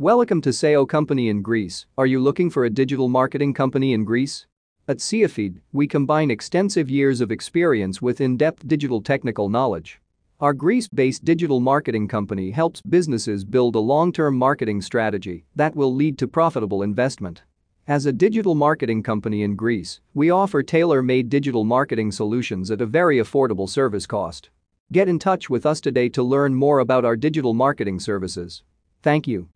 Welcome to SEO Company in Greece. Are you looking for a digital marketing company in Greece? At SEOFIED, we combine extensive years of experience with in-depth digital technical knowledge. Our Greece-based digital marketing company helps businesses build a long-term marketing strategy that will lead to profitable investment. As a digital marketing company in Greece, we offer tailor-made digital marketing solutions at a very affordable service cost. Get in touch with us today to learn more about our digital marketing services. Thank you.